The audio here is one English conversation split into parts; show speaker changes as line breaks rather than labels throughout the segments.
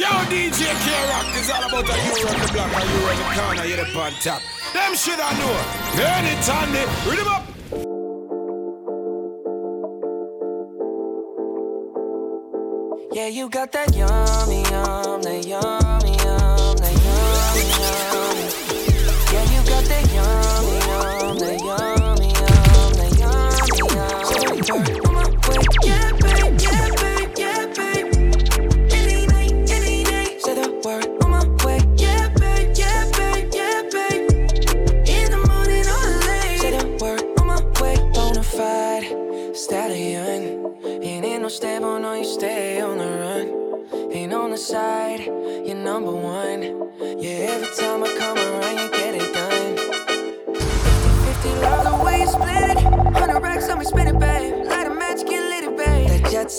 Yo, DJ K-Rock is all about a you on the block, a you on the corner, you the on top. Them shit I know. Turn it turn it, rhythm up.
Yeah, you got that yummy, yum, yummy. yum.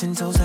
ten toes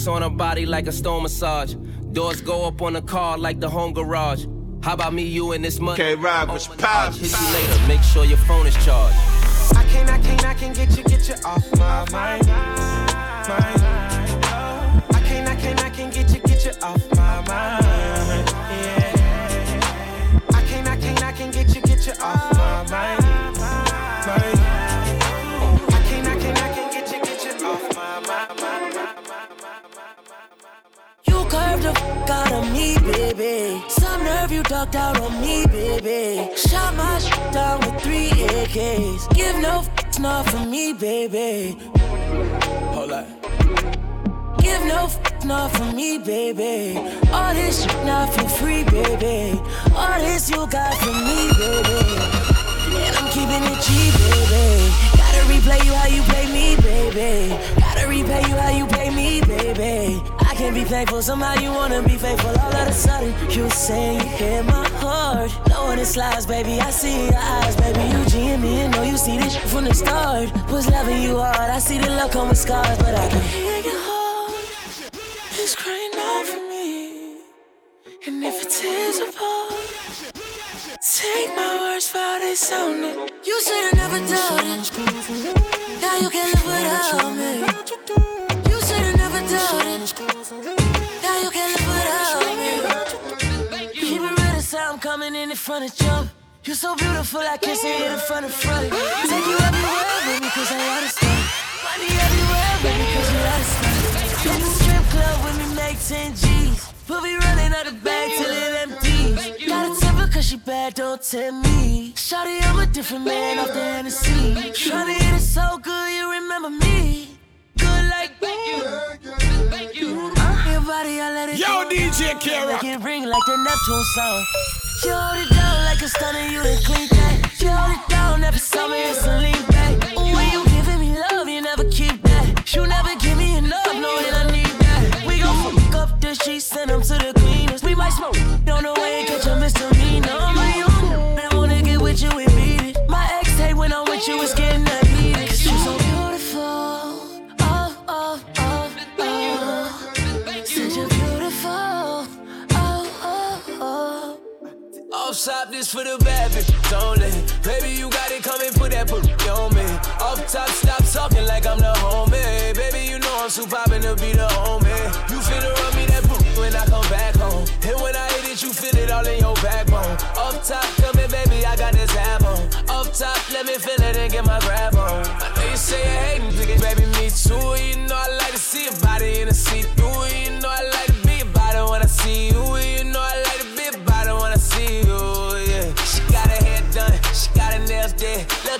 Put
them rocks on her body like a stone massage. Doors go up on the car like the home garage. How about me, you, and this money?
Okay, Rob, was pops.
Hit you later, make sure your phone is charged.
I can't, I can't, I can't get you, get you off my mind. mind.
Baby. Some nerve you ducked out on me, baby. Shot my shit down with three AKs. Give no f not for me, baby.
Hold up.
Give no f not for me, baby. All this shit not for free, baby. All this you got for me, baby. And I'm keeping it cheap, baby. Replay you how you play me, baby. Gotta repay you how you pay me, baby. I can't be thankful, somehow you wanna be faithful. All of a sudden, you say you hit my heart. Knowing it slides, baby, I see your eyes, baby. You G me and know you see this from the start. Was loving you hard, I see the love come with scars, but I can hear your heart. It's crying out for me. And if it tears apart, take my words for how they sounded. You should've never doubted. Now you can't live without me. You should've never doubted. Now you can't live without me. Keep it real, this I'm coming in in front of jump. You're so beautiful, I can't see it in front of front. Take you everywhere, baby, cause I understand. Money everywhere, baby, cause you understand. Hit the strip club with me, make 10 G's. We'll be running out the bag till it empties. Got cause she bad, don't tempt me. Shawty, I'm a different man off the Hennessy. Tryna hit it so good, you remember me. Good like thank you. Uh, your body, I let it
Yo,
go.
DJ Kara.
Make it ring like the Neptune sound. You hold it down like a stunner, you the clean that. You hold it down every summer, it's a lean back. Ooh, when you giving me love, you never keep that. You never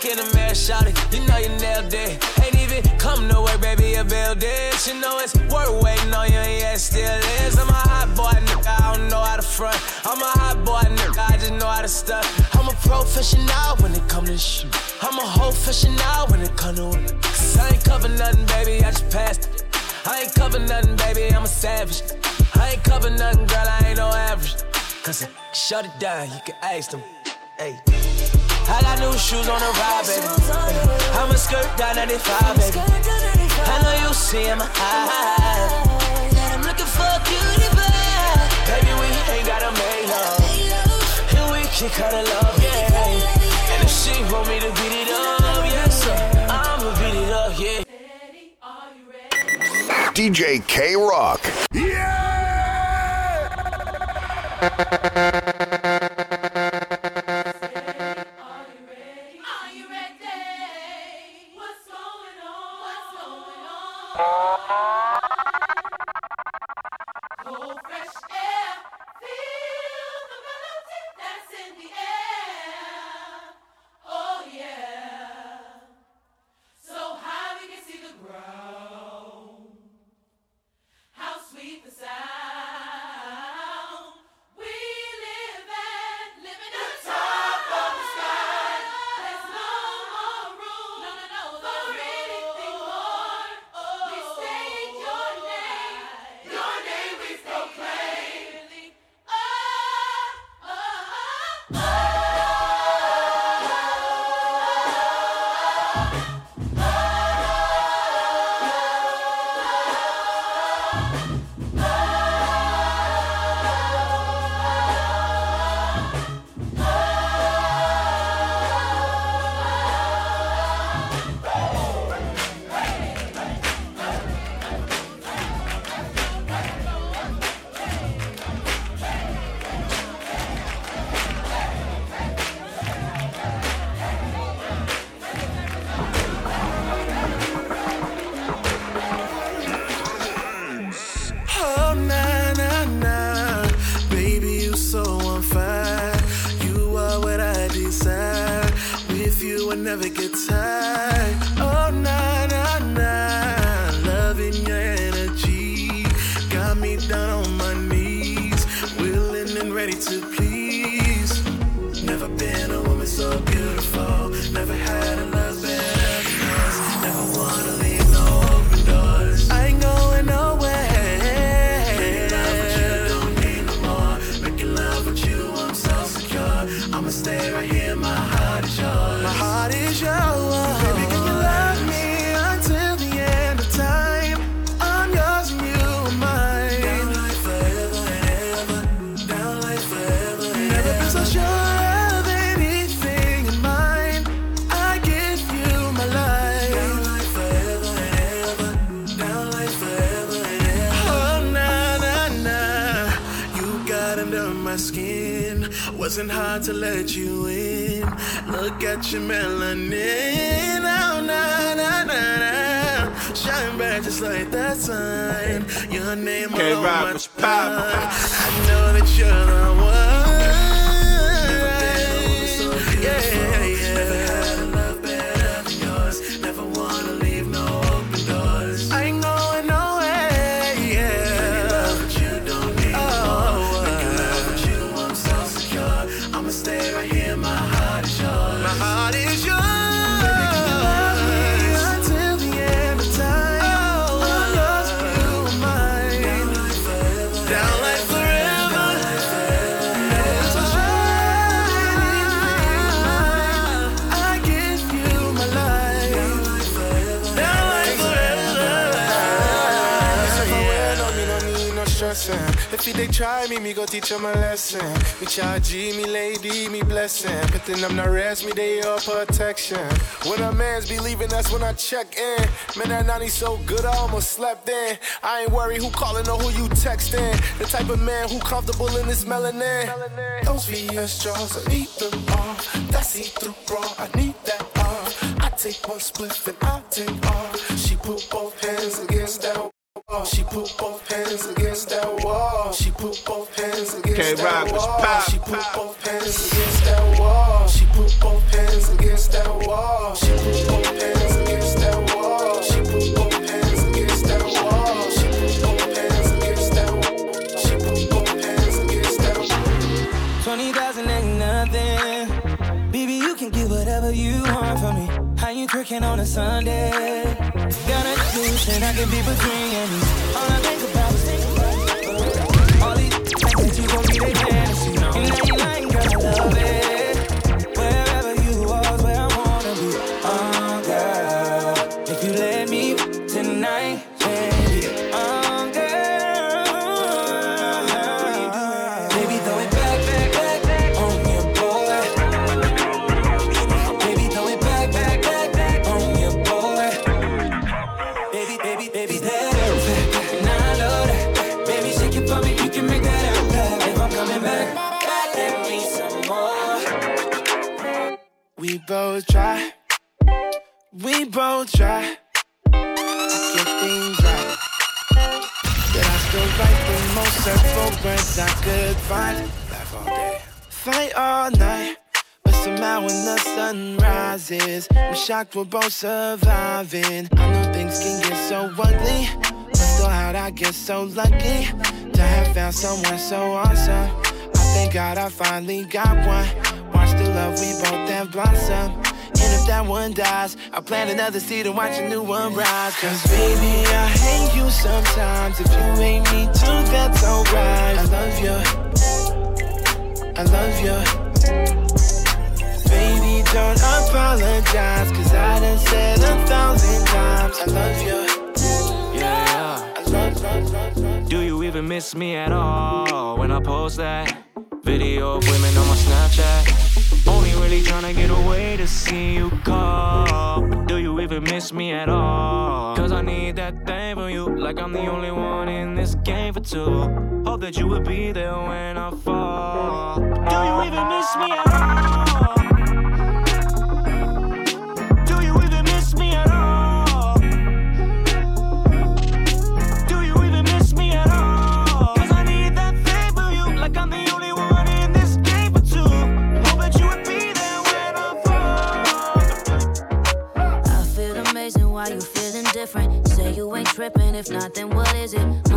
Look in the mirror, shout it, you know you nailed it. Ain't even come work, baby, you build it. You know it's worth waiting on you, yeah, it still is. I'm a hot boy, nigga, I don't know how to front. I'm a hot boy, nigga, I just know how to stunt. I'm a professional when it come to shit. I'm a whole professional when it come to it. Cause I ain't cover nothing, baby, I just passed it. I ain't cover nothing, baby, I'm a savage. I ain't cover nothing, girl, I ain't no average. Cause I shut it down, you can ask them. Hey. I got new shoes on the ride, baby. I'm a skirt down 95, baby. I know you see in my eyes that I'm looking for a cutie pie. Baby, we ain't gotta make love. And we can kinda love, yeah. And if she want me to beat it up, yes, sir. I'ma beat it up, yeah.
DJ K Rock.
Are
my skin. Wasn't hard to let you in. Look at your melanin. Oh, nah, nah, nah, nah. Shine bright just like that sun. Your name on
Rock
my tongue. I know that you're the one. Yeah,
they try me, me go teach them a lesson. Me charge me lady, me blessing. But then I'm not rest, me they your protection. When a man's be leaving, that's when I check in. Man, that 90 so good, I almost slept in. I ain't worry who calling or who you texting. The type of man who comfortable in this melanin. Those VS straws, I need them all. That see-through bra, I need that all. I take one spliff and I take all. She put both hands against that. She put both hands against that wall. She put both hands against that wall.
pop,
She put both hands against that wall. She put both hands against that wall. She put both hands against that wall. She put both hands against that wall. She put both hands against that wall. She put both hands against that wall.
20,000 ain't nothing. Baby, you can get whatever you want from me. How you twerking on a Sunday? And I can be between you. I'm
we're both surviving. I know things can get so ugly. But still, how'd I get so lucky to have found someone so awesome? I thank God I finally got one. Watch the love we both have blossom. And if that one dies, I'll plant another seed and watch a new one rise. Cause baby, I hate you sometimes. If you hate me too, that's alright. I love you. I love you. Don't apologize. Cause I done said a thousand times. I love you.
Yeah. Do you even miss me at all when I post that video of women on my Snapchat? Only really tryna get away to see you call. Do you even miss me at all? Cause I need that thing from you, like I'm the only one in this game for two. Hope that you would be there when I fall. Do you even miss me at all?
Tripping, if not, then
what is it?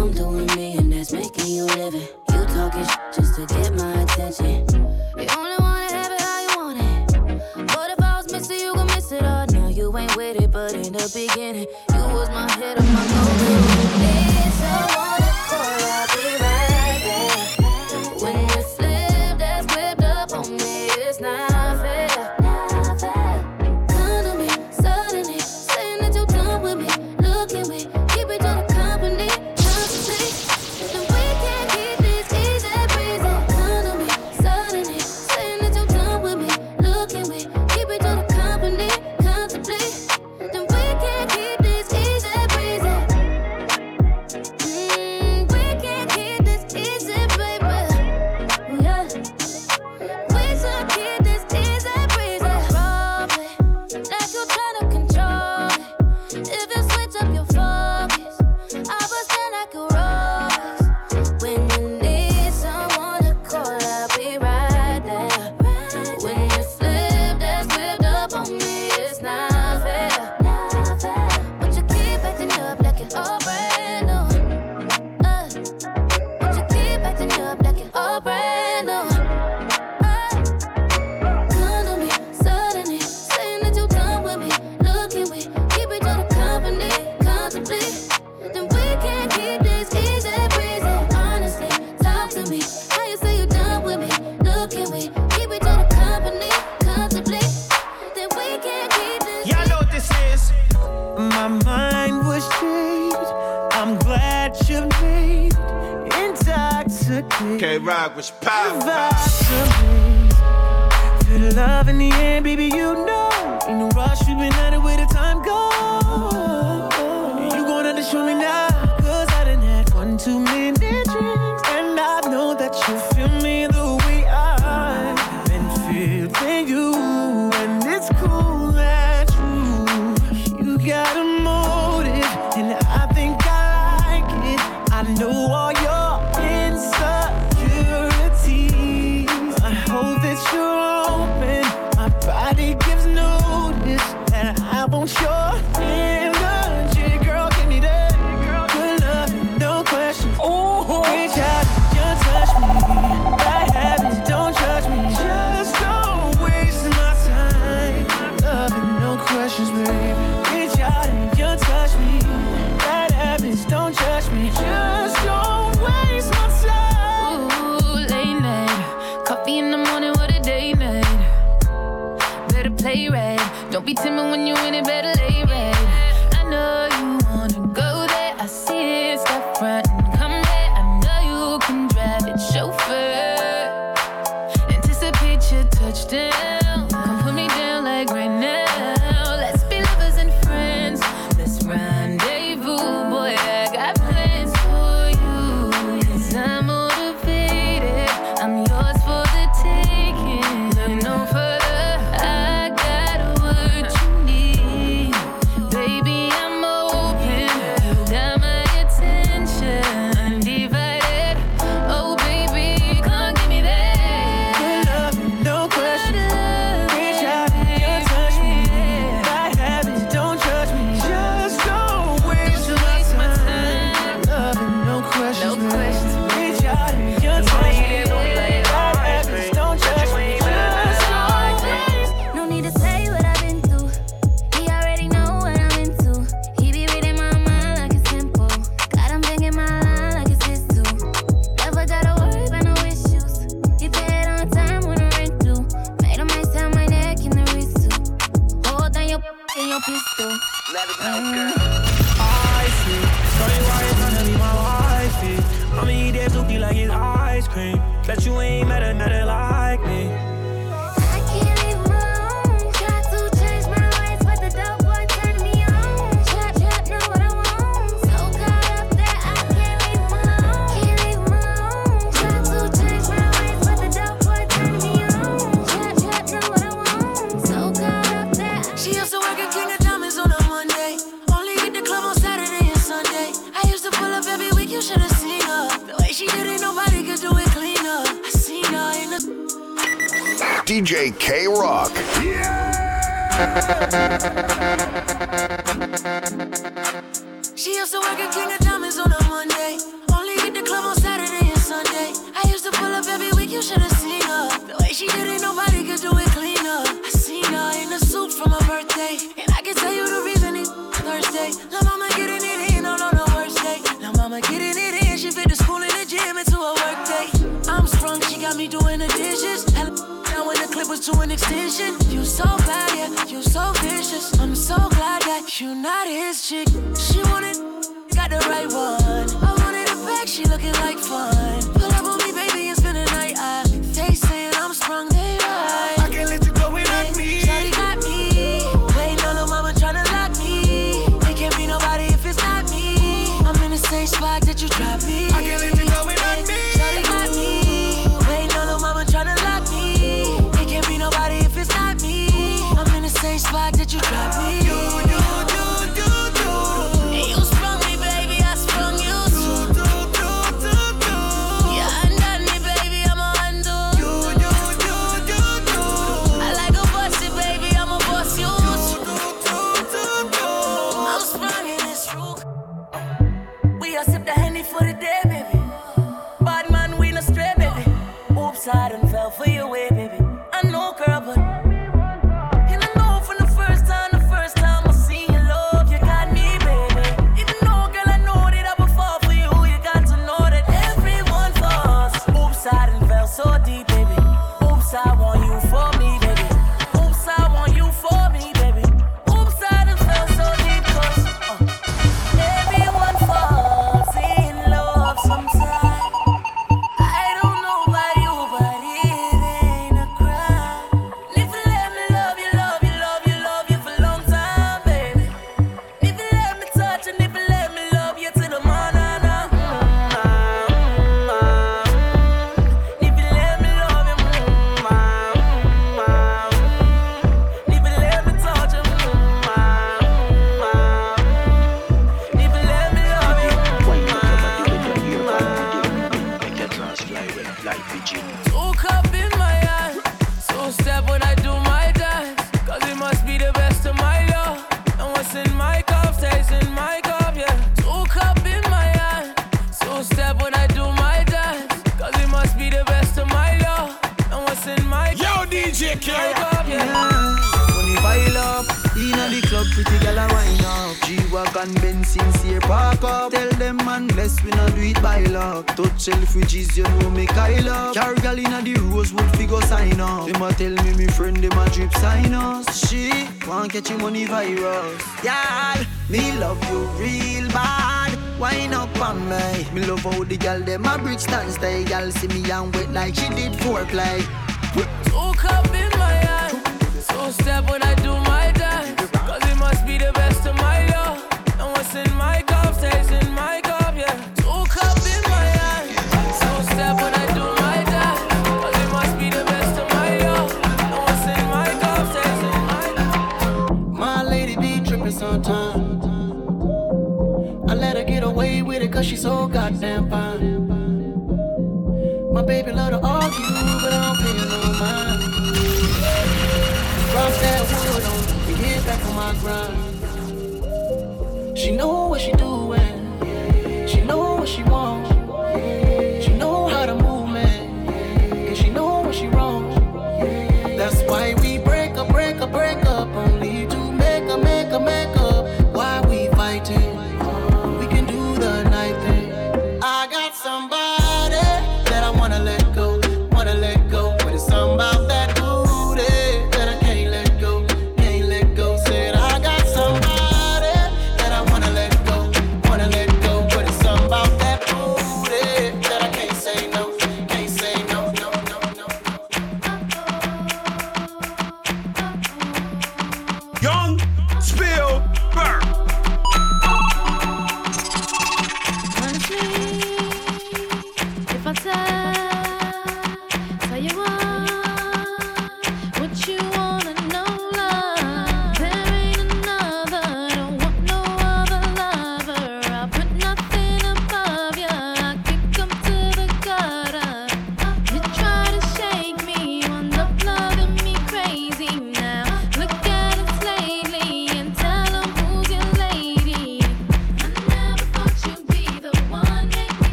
She
know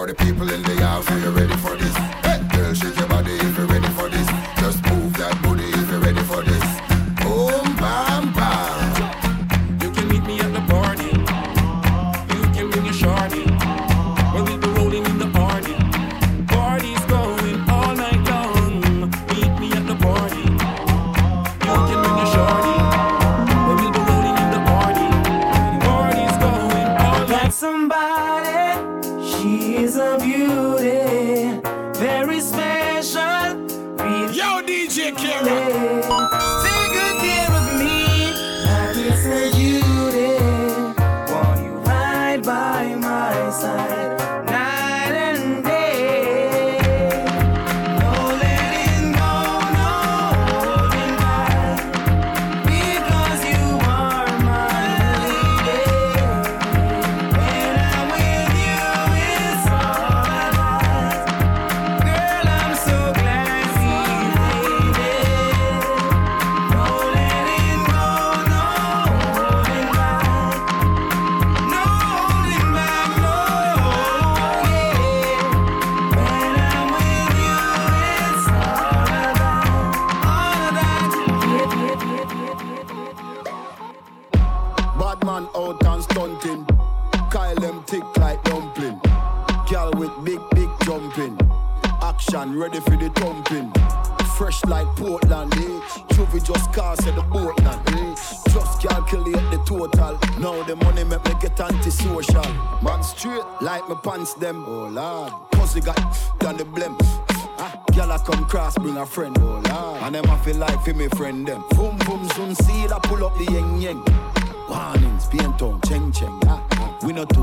For the
people in the house, are you ready for this?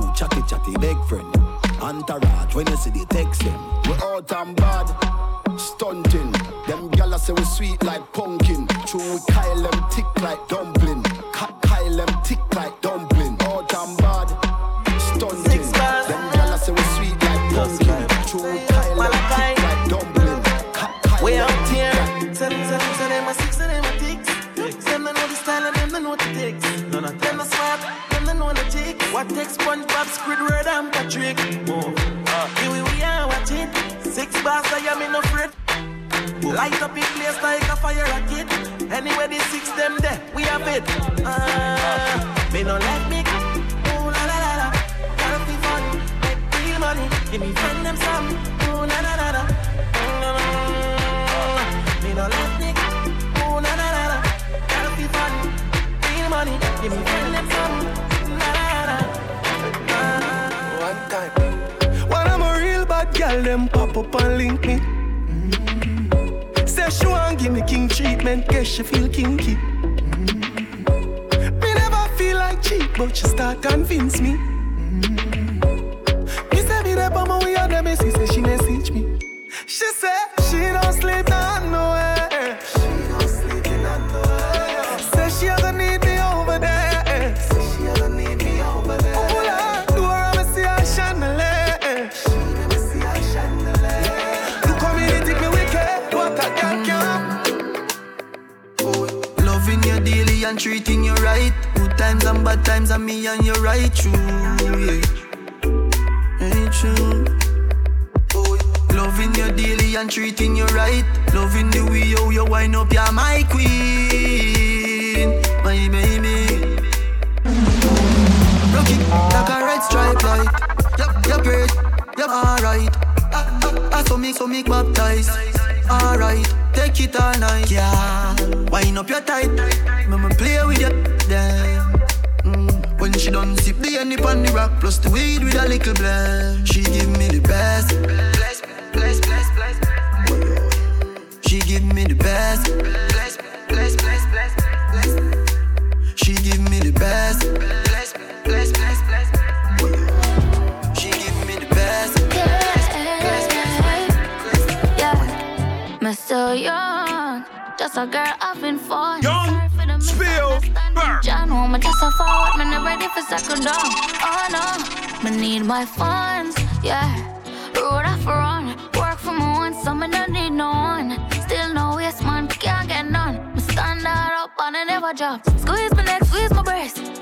Too chatty chatty, big friend. Entourage, when you see the text them. We out and bad, stunting. Them gyal say we sweet like pumpkin. True, we Kyle them tick like dumpling. Kyle them tick like dumpling.
What takes SpongeBob, Squidward and Patrick? Oh, uh, here we, are watching. Six bars, I am in no fret. Light up in place like a fire rocket. Anyway, the six them there, we have it. Uh, me no let me go. Ooh la la la la. Gotta be fun, make real money. Give me friend them some. Ooh la la la la. Mm, Me no let me go. Ooh la la la la. Gotta be fun, real money. Give me friend them some.
One time.
When I'm a real bad girl, them pop up and link me. Mm. Say she want give me king treatment, guess she feel kinky. Mm. Me never feel like cheap, but she start convince me. Mm. Me say me on my way on the messy, say she message me. She say and
treating you right. Good times and bad times, and me and you right true. Yeah. Ain't true. Oh, loving you daily and treating you right. Loving the way how you wind up, you're my queen, my baby. Rock it like a red stripe light. Yep, you're great, you're alright. I, I, I saw me, so me baptized. Alright, take it all night, yeah. Wind up your tight, mama play with you, damn. Mm. When she done sip the honey on the rock, plus the weed with a little blend. She give me the best. Bless, bless, bless, bless. She give me the best.
So young, just a girl having fun.
Young, spill, burn.
John, me just a forward, me not ready for second down. Oh no, me need my funds, yeah. Road off run, work for my one, so me don't need no one. Still no waste man, can't get none. Me stand that up and I never drop. Squeeze my neck, squeeze my breast.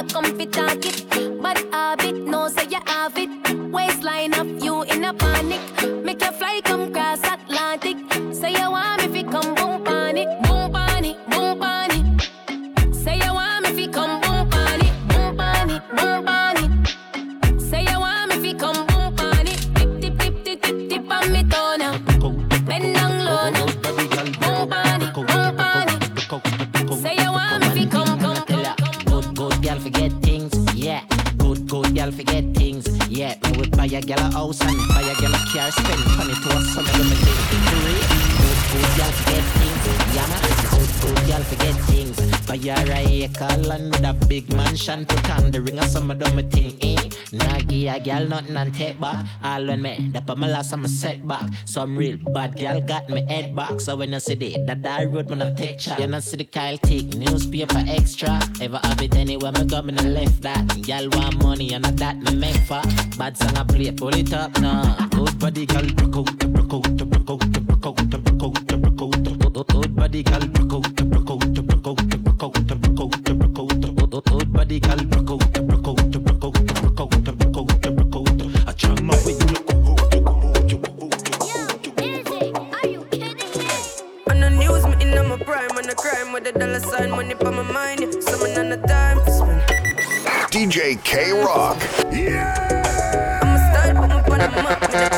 a comfy keep. But I a
gal a house and buy a gal a car, spend money to a summer when we live. Good, good, y'all forget things. Yeah, man, good, good, y'all forget things. Fire a acre land with a big mansion. to on the ring of some of them a thing, eh? Nagi a girl, nothing and take back. All when me, the my last I'm a setback. Some real bad Girl got me head back. So when I see the that I road when I take chat. You I see the Kyle take newspaper extra. Ever have it anywhere me go, me no left that. Gal want money and I that me make for. Bad song I play, pull it up now. Good body girl. broke out, broke out, broke out, broke out, broke out, broke out, broke out. Broke out.
I'm my
DJ K Rock.
Yeah! I'm a my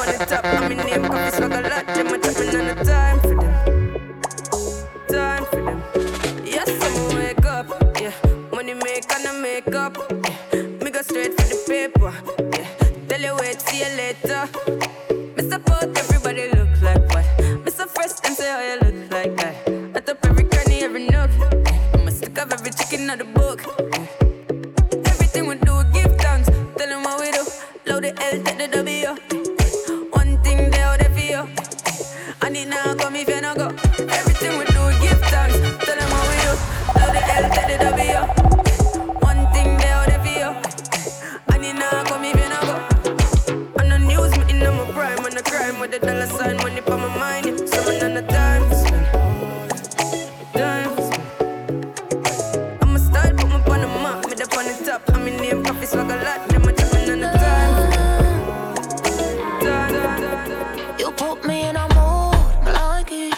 put me in a
mood like it.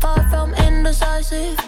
Far from indecisive.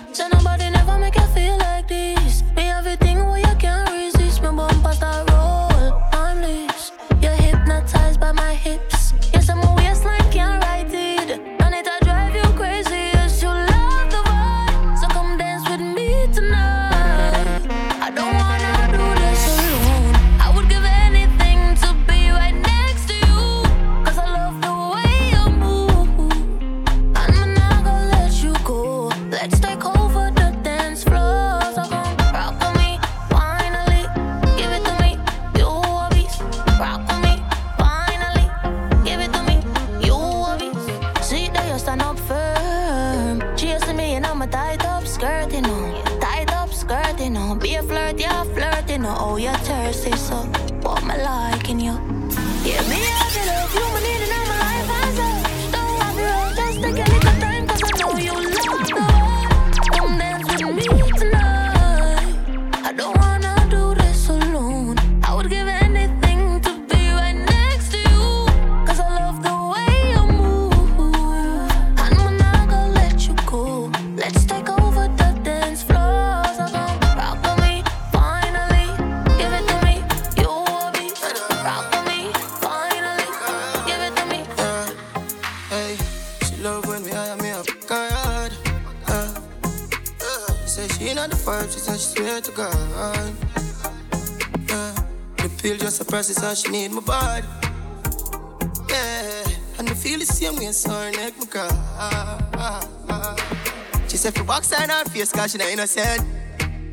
process how she need my body. Yeah, and I feel the same way as her neck, my girl. She said, for box on her face, cause she not innocent.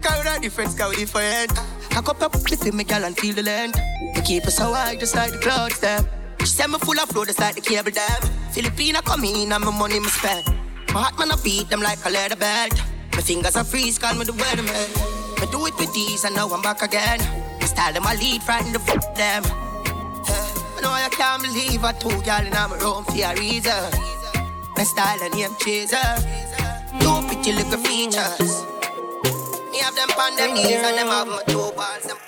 Carry that difference, cause we different. I cup up with my girl and feel the land. I keep us so high, just like the clouds, them. She said, me full of flow, just like the cable dam. Filipina come in and my money, my spend. My heart, man, I beat them like a leather belt. My fingers are freeze, call me the weatherman. I do it with these and now I'm back again style them, a lead from the f them. No, I can't believe I two girl in my room for a reason. My style and name chaser. Two pretty little features. Me have them on them knees and them have my two balls. Them.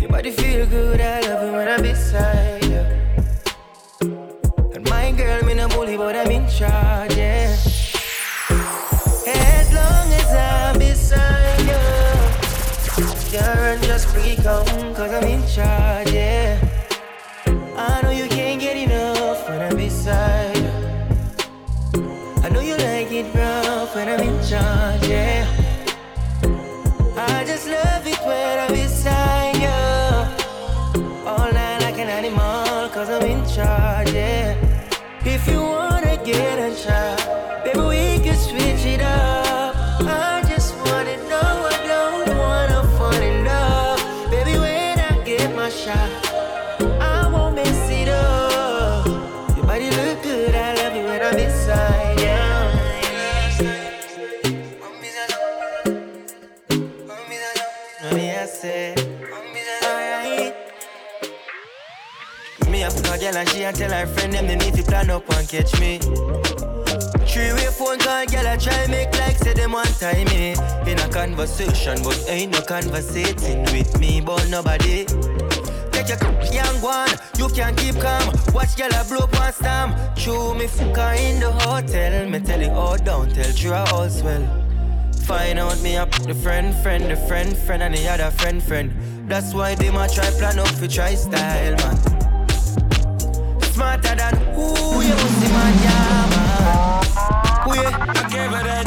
Your body feel good, I love it when I'm beside you. And my girl, me no bully, but I'm in charge, yeah. You, can't run just free come, cause I'm in charge, yeah. I know you can't get enough when I'm beside. I know you like it rough when I'm in charge, yeah. Say. Me a fuck a girl and she a tell her friend them they need to plan up and catch me. Three way phone call, girl I try make like say them one time me in a conversation, but ain't no conversating with me, but nobody. Take your young one, you can keep calm. Watch girl I blow up one stamp. Chew me fuck her in the hotel. Me tell it all down, tell true all swell. Find out me up the friend, friend, the friend, friend, and the other friend, friend. That's why they might try plan up for try style, man. Smarter than who you see, man, yeah, man. You?
I gave her that.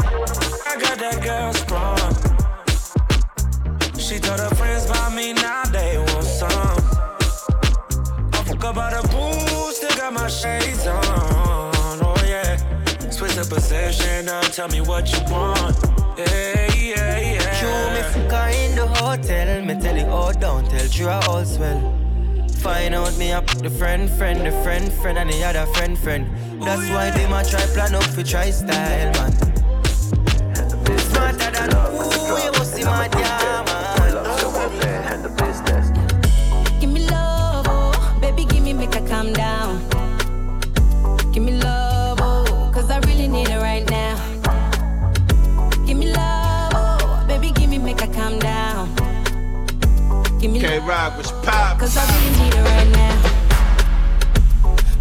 I got that girl sprung. She told her friends about me, now they want some. I fuck about the booze, still got my shades on. Oh yeah. Switch the position, now tell me what you want. Yeah, yeah, yeah.
Chew me fuck her in the hotel. Me tell it all down, tell true all swell. Find out me up the friend, friend, the friend, friend, and the other friend, friend. That's why they might try plan up for try style, man. Smarter than who you see, man, yeah, man.
Give me love, oh, baby, give me make her calm down.
Rock was pop.
Cause I really need it right now.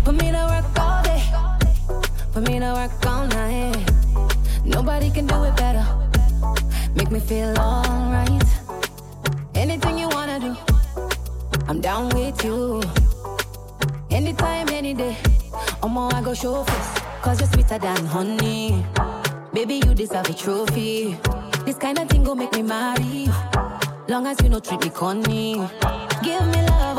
Put me to work all day. Put me to work all night. Nobody can do it better. Make me feel alright. Anything you wanna do, I'm down with you. Anytime, any day. I'm on, I go show face. Cause you're sweeter than honey. Baby, you deserve a trophy. This kind of thing go make me marry. Long as you no treat me corny. Give me love,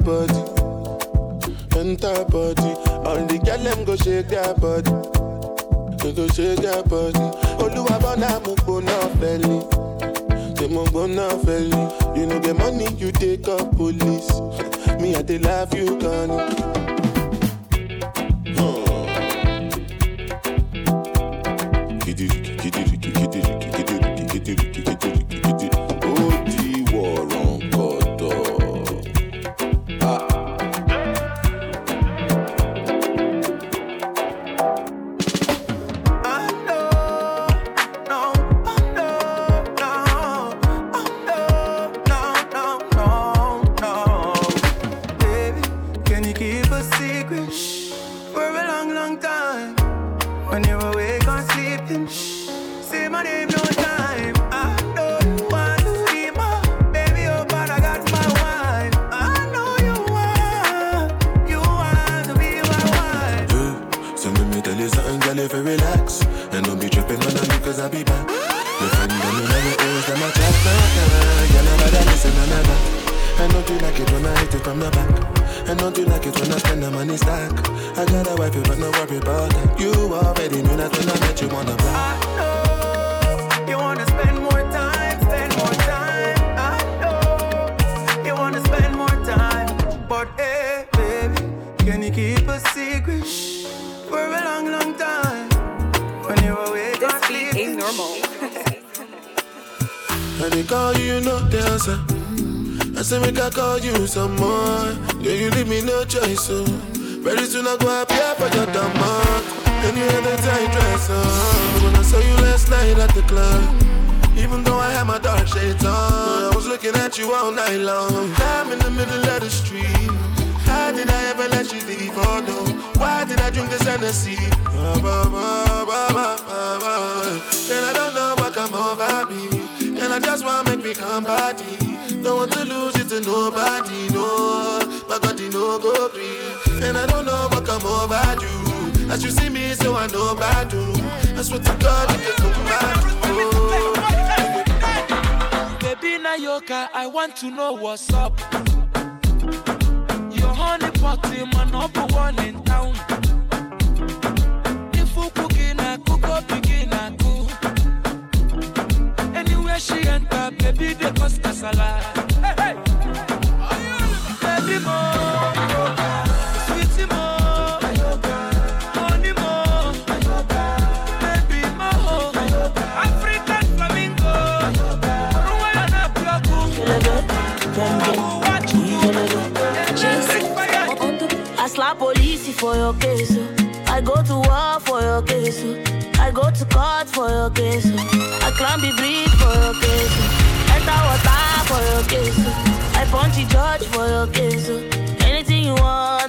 body, enter body. All the girl them go shake their body, they go shake their body. Oluwa bona mo gbona feli, say mo gbona feli. You know the money you take up police, me I dey love you gone. Ó hmm. Nayoka, I want to know what's up. Your honey pot in my number one in town. If you cooking, I cook up, begin, I cook. Anywhere she enter, baby, they cause casala. Hey, hey. Baby, mo,
your case. oh. I go to war for your case. oh. I go to court for your case. oh. I climb the bridge for your case. oh. Enter water for your case. Oh. I punch the judge for your case. Oh. Anything you want,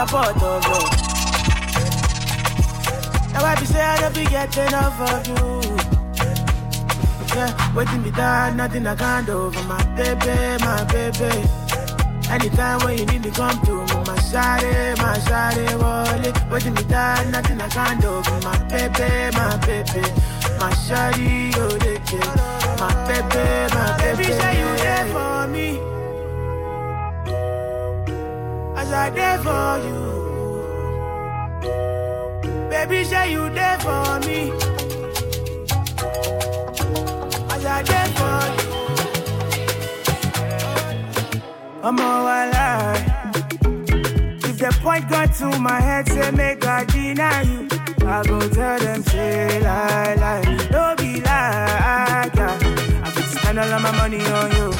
me catapult of love. Now I be say I don't be get enough of you. Yeah, waiting me down, nothing I can't do for my baby, my baby. Anytime when you need me, come through. My shawty, my shawty, wallet. Waiting me down, nothing I can't do for my baby, my baby. My shawty, oh, they. My baby, my baby. I there for you. Baby, say you there for me. As I there for you. I'm all alive. If the point got to my head, say make I deny you. I go tell them, say lie, lie. Don't be yeah. I could spend all of my money on you.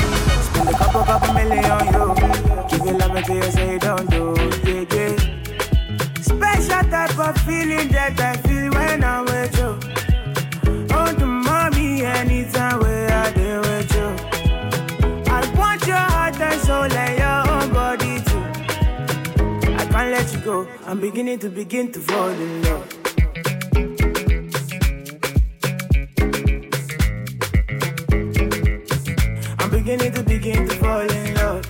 Spend a couple, couple million on you. Give you love until you say don't do, yeah, yeah. Special type of feeling that I feel when I'm with you. Oh, the mommy, anytime where I deal with you. I want your heart and soul and your own body too. I can't let you go. I'm beginning to begin to fall in love. Beginning to begin to fall in love.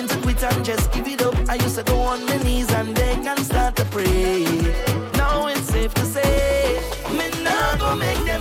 willing to quit and just give it up. I used to go on my knees and beg and start to pray. Now it's safe to say, me now go make
them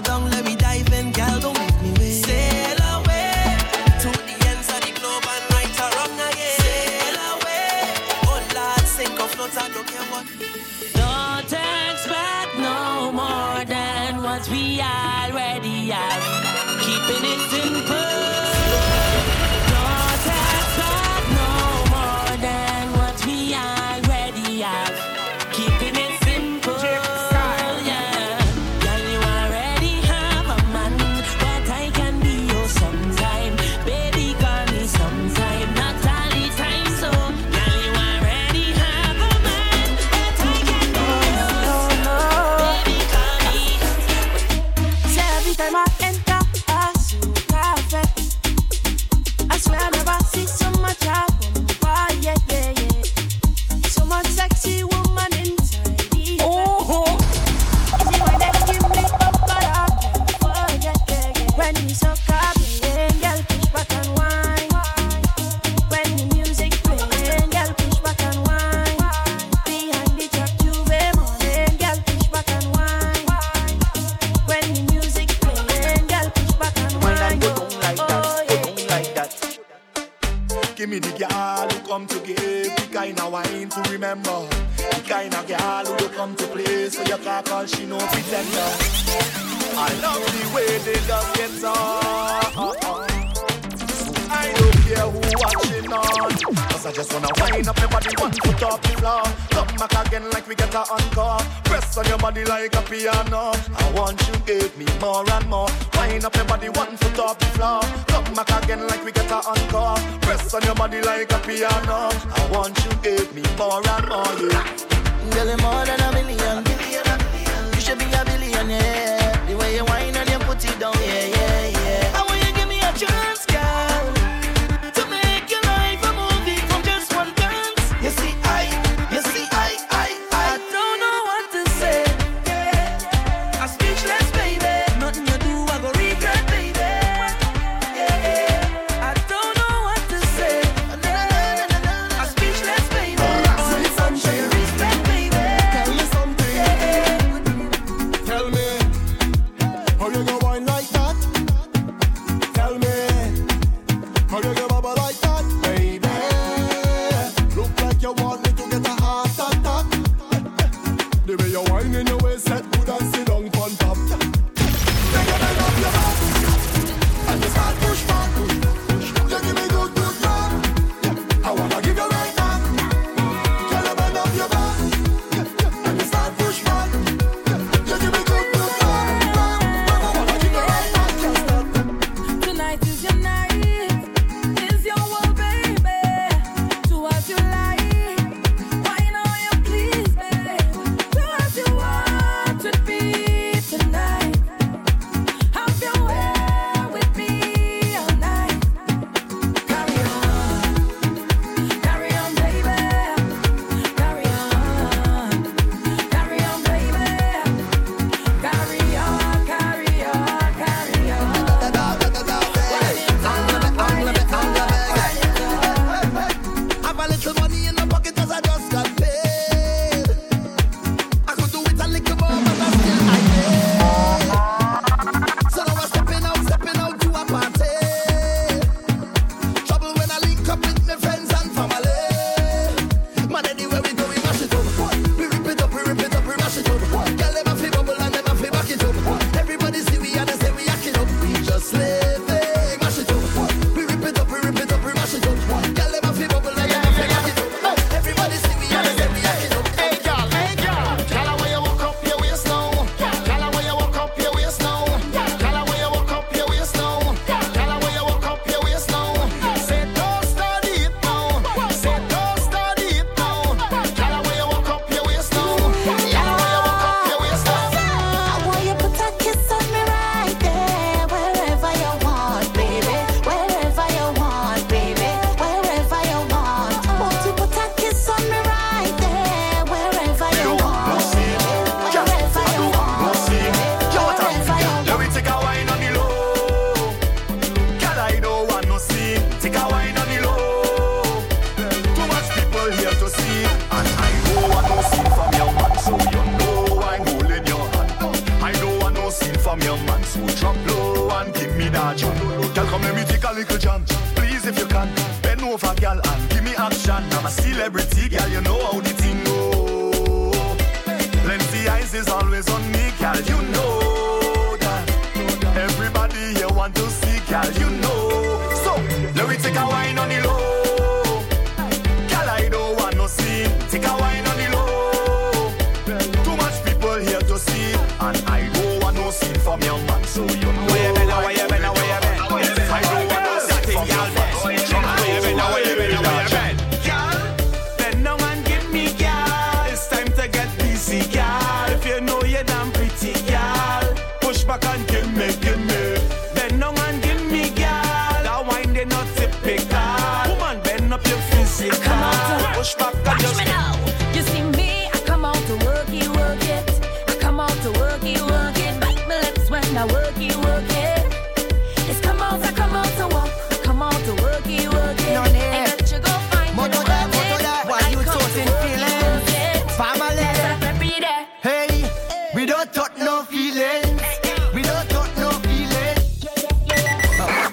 down,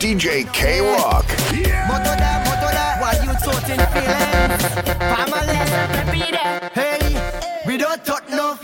DJ K Rock.
Hey, we don't talk no.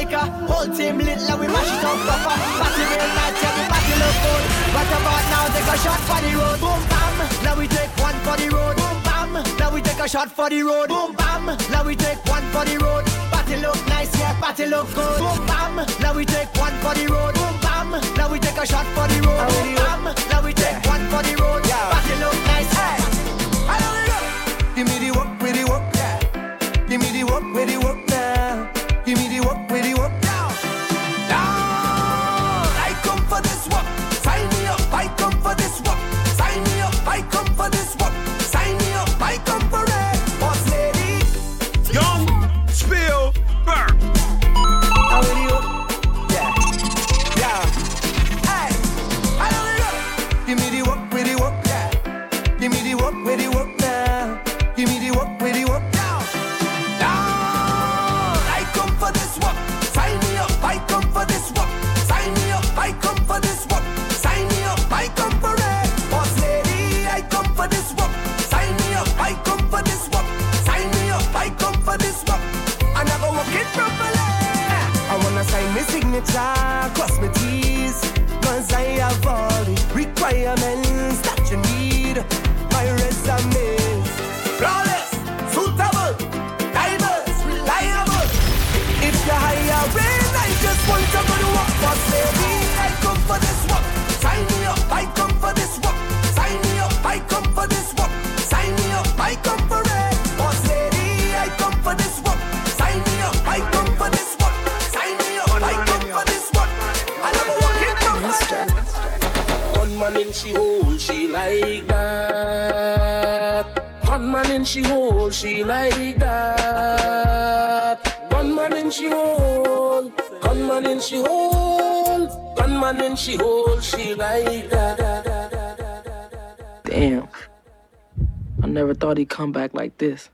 liquor. Whole team lit like we mash it up Papa. Party real nice, party look good. What about now? Take a shot for the road. Boom bam. Now we take one for the road. Boom bam. Now we take a shot for the road. Boom bam. Now we take one for the road. Party look nice, yeah. Party look good. Boom bam. Now we take one for the road. Boom bam. Now we take a shot for the road.
Come
back like this.